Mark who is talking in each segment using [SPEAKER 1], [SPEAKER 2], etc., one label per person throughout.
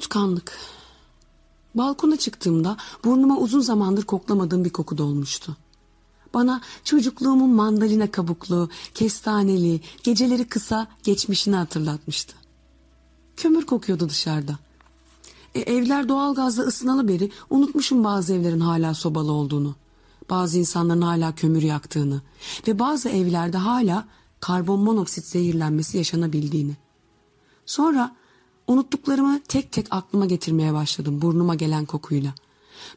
[SPEAKER 1] Unutkanlık. Balkona çıktığımda burnuma uzun zamandır koklamadığım bir koku dolmuştu. Bana çocukluğumun mandalina kabuklu, kestaneli, geceleri kısa geçmişini hatırlatmıştı. Kömür kokuyordu dışarıda. E, evler doğalgazla ısınalı beri unutmuşum bazı evlerin hala sobalı olduğunu. Bazı insanların hala kömür yaktığını ve bazı evlerde hala karbon monoksit zehirlenmesi yaşanabildiğini. Sonra unuttuklarımı tek tek aklıma getirmeye başladım burnuma gelen kokuyla.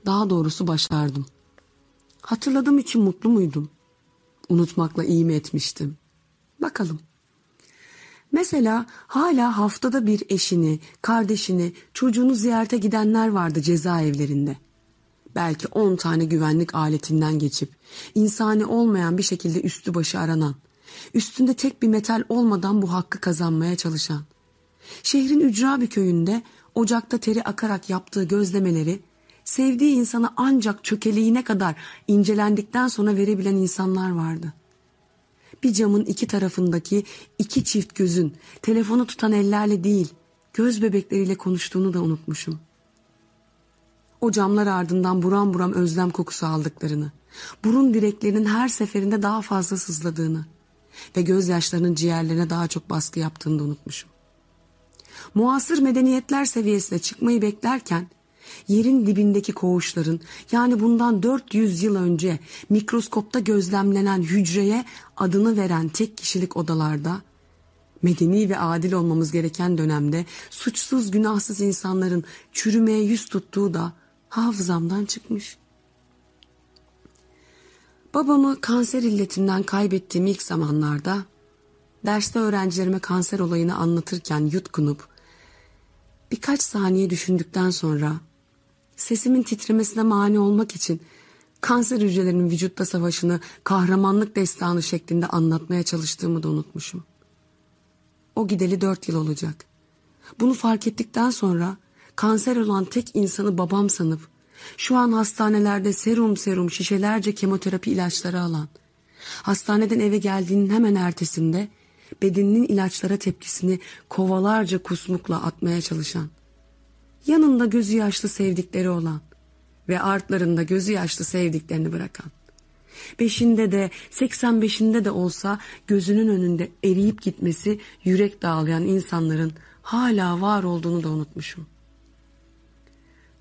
[SPEAKER 1] Daha doğrusu başardım. Hatırladığım için mutlu muydum? Unutmakla iyi mi etmiştim? Bakalım. Mesela hala haftada bir eşini, kardeşini, çocuğunu ziyarete gidenler vardı cezaevlerinde. Belki on tane güvenlik aletinden geçip, insani olmayan bir şekilde üstü başı aranan, üstünde tek bir metal olmadan bu hakkı kazanmaya çalışan. Şehrin ücra bir köyünde ocakta teri akarak yaptığı gözlemeleri sevdiği insana ancak çökeliğine kadar incelendikten sonra verebilen insanlar vardı. Bir camın iki tarafındaki iki çift gözün telefonu tutan ellerle değil, göz bebekleriyle konuştuğunu da unutmuşum. O camlar ardından buram buram özlem kokusu aldıklarını, burun direklerinin her seferinde daha fazla sızladığını ve gözyaşlarının ciğerlerine daha çok baskı yaptığını da unutmuşum. Muasır medeniyetler seviyesine çıkmayı beklerken yerin dibindeki koğuşların yani bundan 400 yıl önce mikroskopta gözlemlenen hücreye adını veren tek kişilik odalarda medeni ve adil olmamız gereken dönemde suçsuz günahsız insanların çürümeye yüz tuttuğu da hafızamdan çıkmış. Babamı kanser illetinden kaybettiğim ilk zamanlarda derste öğrencilerime kanser olayını anlatırken yutkunup birkaç saniye düşündükten sonra sesimin titremesine mani olmak için kanser hücrelerinin vücutta savaşını kahramanlık destanı şeklinde anlatmaya çalıştığımı da unutmuşum. O gideli dört yıl olacak. Bunu fark ettikten sonra kanser olan tek insanı babam sanıp şu an hastanelerde serum serum şişelerce kemoterapi ilaçları alan, hastaneden eve geldiğinin hemen ertesinde bedeninin ilaçlara tepkisini kovalarca kusmukla atmaya çalışan, yanında gözü yaşlı sevdikleri olan ve artlarında gözü yaşlı sevdiklerini bırakan, beşinde de seksen beşinde de olsa gözünün önünde eriyip gitmesi yürek dağlayan insanların hala var olduğunu da unutmuşum.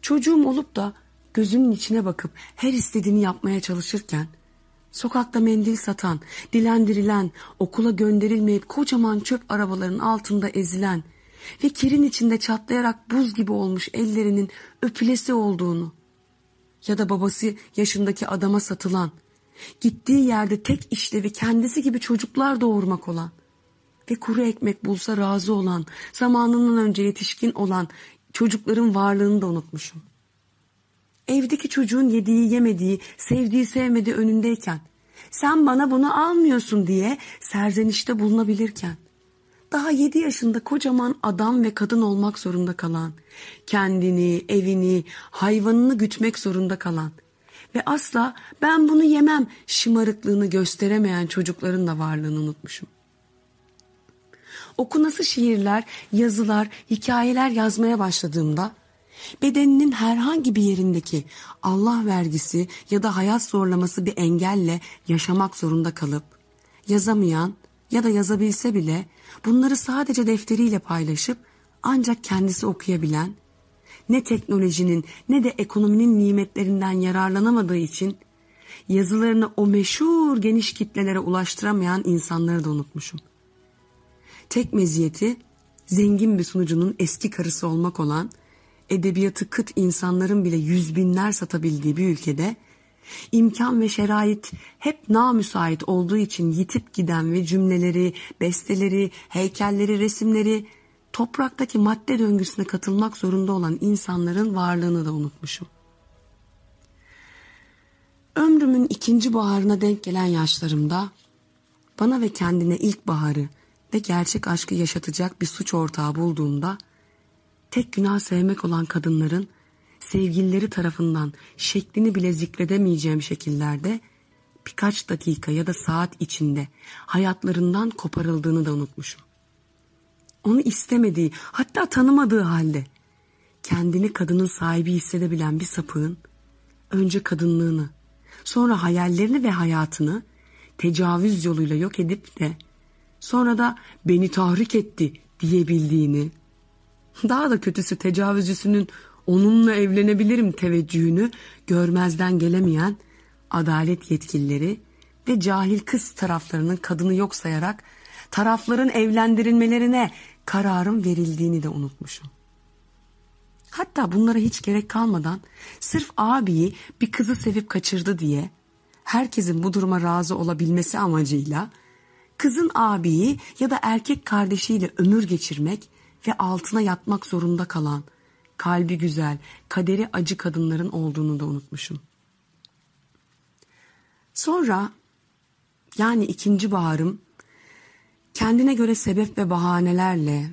[SPEAKER 1] Çocuğum olup da gözünün içine bakıp her istediğini yapmaya çalışırken Sokakta mendil satan, dilendirilen, okula gönderilmeyip kocaman çöp arabaların altında ezilen ve kirin içinde çatlayarak buz gibi olmuş ellerinin öpülesi olduğunu ya da babası yaşındaki adama satılan, gittiği yerde tek işlevi kendisi gibi çocuklar doğurmak olan ve kuru ekmek bulsa razı olan, zamanından önce yetişkin olan çocukların varlığını da unutmuşum. Evdeki çocuğun yediği yemediği, sevdiği sevmediği önündeyken sen bana bunu almıyorsun diye serzenişte bulunabilirken daha yedi yaşında kocaman adam ve kadın olmak zorunda kalan, kendini, evini, hayvanını gütmek zorunda kalan ve asla ben bunu yemem şımarıklığını gösteremeyen çocukların da varlığını unutmuşum. Okunası şiirler, yazılar, hikayeler yazmaya başladığımda Bedeninin herhangi bir yerindeki Allah vergisi ya da hayat zorlaması bir engelle yaşamak zorunda kalıp yazamayan ya da yazabilse bile bunları sadece defteriyle paylaşıp ancak kendisi okuyabilen, ne teknolojinin ne de ekonominin nimetlerinden yararlanamadığı için yazılarını o meşhur geniş kitlelere ulaştıramayan insanları da unutmuşum. Tek meziyeti zengin bir sunucunun eski karısı olmak olan edebiyatı kıt insanların bile yüz binler satabildiği bir ülkede imkan ve şerait hep namüsait olduğu için yitip giden ve cümleleri, besteleri, heykelleri, resimleri topraktaki madde döngüsüne katılmak zorunda olan insanların varlığını da unutmuşum. Ömrümün ikinci baharına denk gelen yaşlarımda bana ve kendine ilk baharı ve gerçek aşkı yaşatacak bir suç ortağı bulduğumda tek günah sevmek olan kadınların sevgilileri tarafından şeklini bile zikredemeyeceğim şekillerde birkaç dakika ya da saat içinde hayatlarından koparıldığını da unutmuşum. Onu istemediği hatta tanımadığı halde kendini kadının sahibi hissedebilen bir sapığın önce kadınlığını, sonra hayallerini ve hayatını tecavüz yoluyla yok edip de sonra da beni tahrik etti diyebildiğini, daha da kötüsü tecavüzcüsünün onunla evlenebilirim teveccühünü görmezden gelemeyen adalet yetkilileri ve cahil kız taraflarının kadını yok sayarak tarafların evlendirilmelerine kararın verildiğini de unutmuşum. Hatta bunlara hiç gerek kalmadan sırf abiyi bir kızı sevip kaçırdı diye herkesin bu duruma razı olabilmesi amacıyla kızın abiyi ya da erkek kardeşiyle ömür geçirmek ve altına yatmak zorunda kalan kalbi güzel, kaderi acı kadınların olduğunu da unutmuşum. Sonra yani ikinci baharım kendine göre sebep ve bahanelerle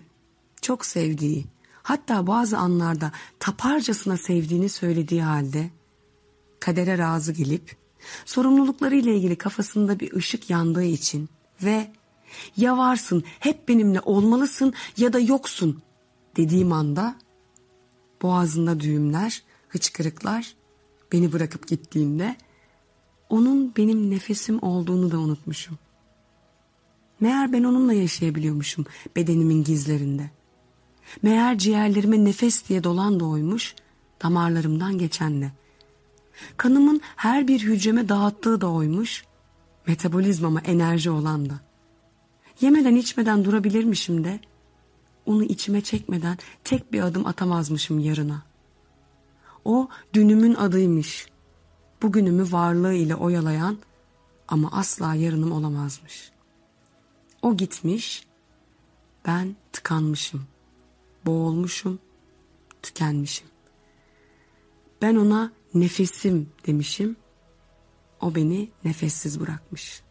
[SPEAKER 1] çok sevdiği, hatta bazı anlarda taparcasına sevdiğini söylediği halde kadere razı gelip sorumluluklarıyla ilgili kafasında bir ışık yandığı için ve ya varsın hep benimle olmalısın ya da yoksun dediğim anda boğazında düğümler, hıçkırıklar beni bırakıp gittiğinde onun benim nefesim olduğunu da unutmuşum. Meğer ben onunla yaşayabiliyormuşum bedenimin gizlerinde. Meğer ciğerlerime nefes diye dolan da oymuş damarlarımdan geçenle. Kanımın her bir hücreme dağıttığı da oymuş, metabolizmama enerji olan da. Yemeden içmeden durabilirmişim de, onu içime çekmeden tek bir adım atamazmışım yarına. O dünümün adıymış. Bugünümü varlığı ile oyalayan ama asla yarınım olamazmış. O gitmiş, ben tıkanmışım, boğulmuşum, tükenmişim. Ben ona nefesim demişim, o beni nefessiz bırakmış.''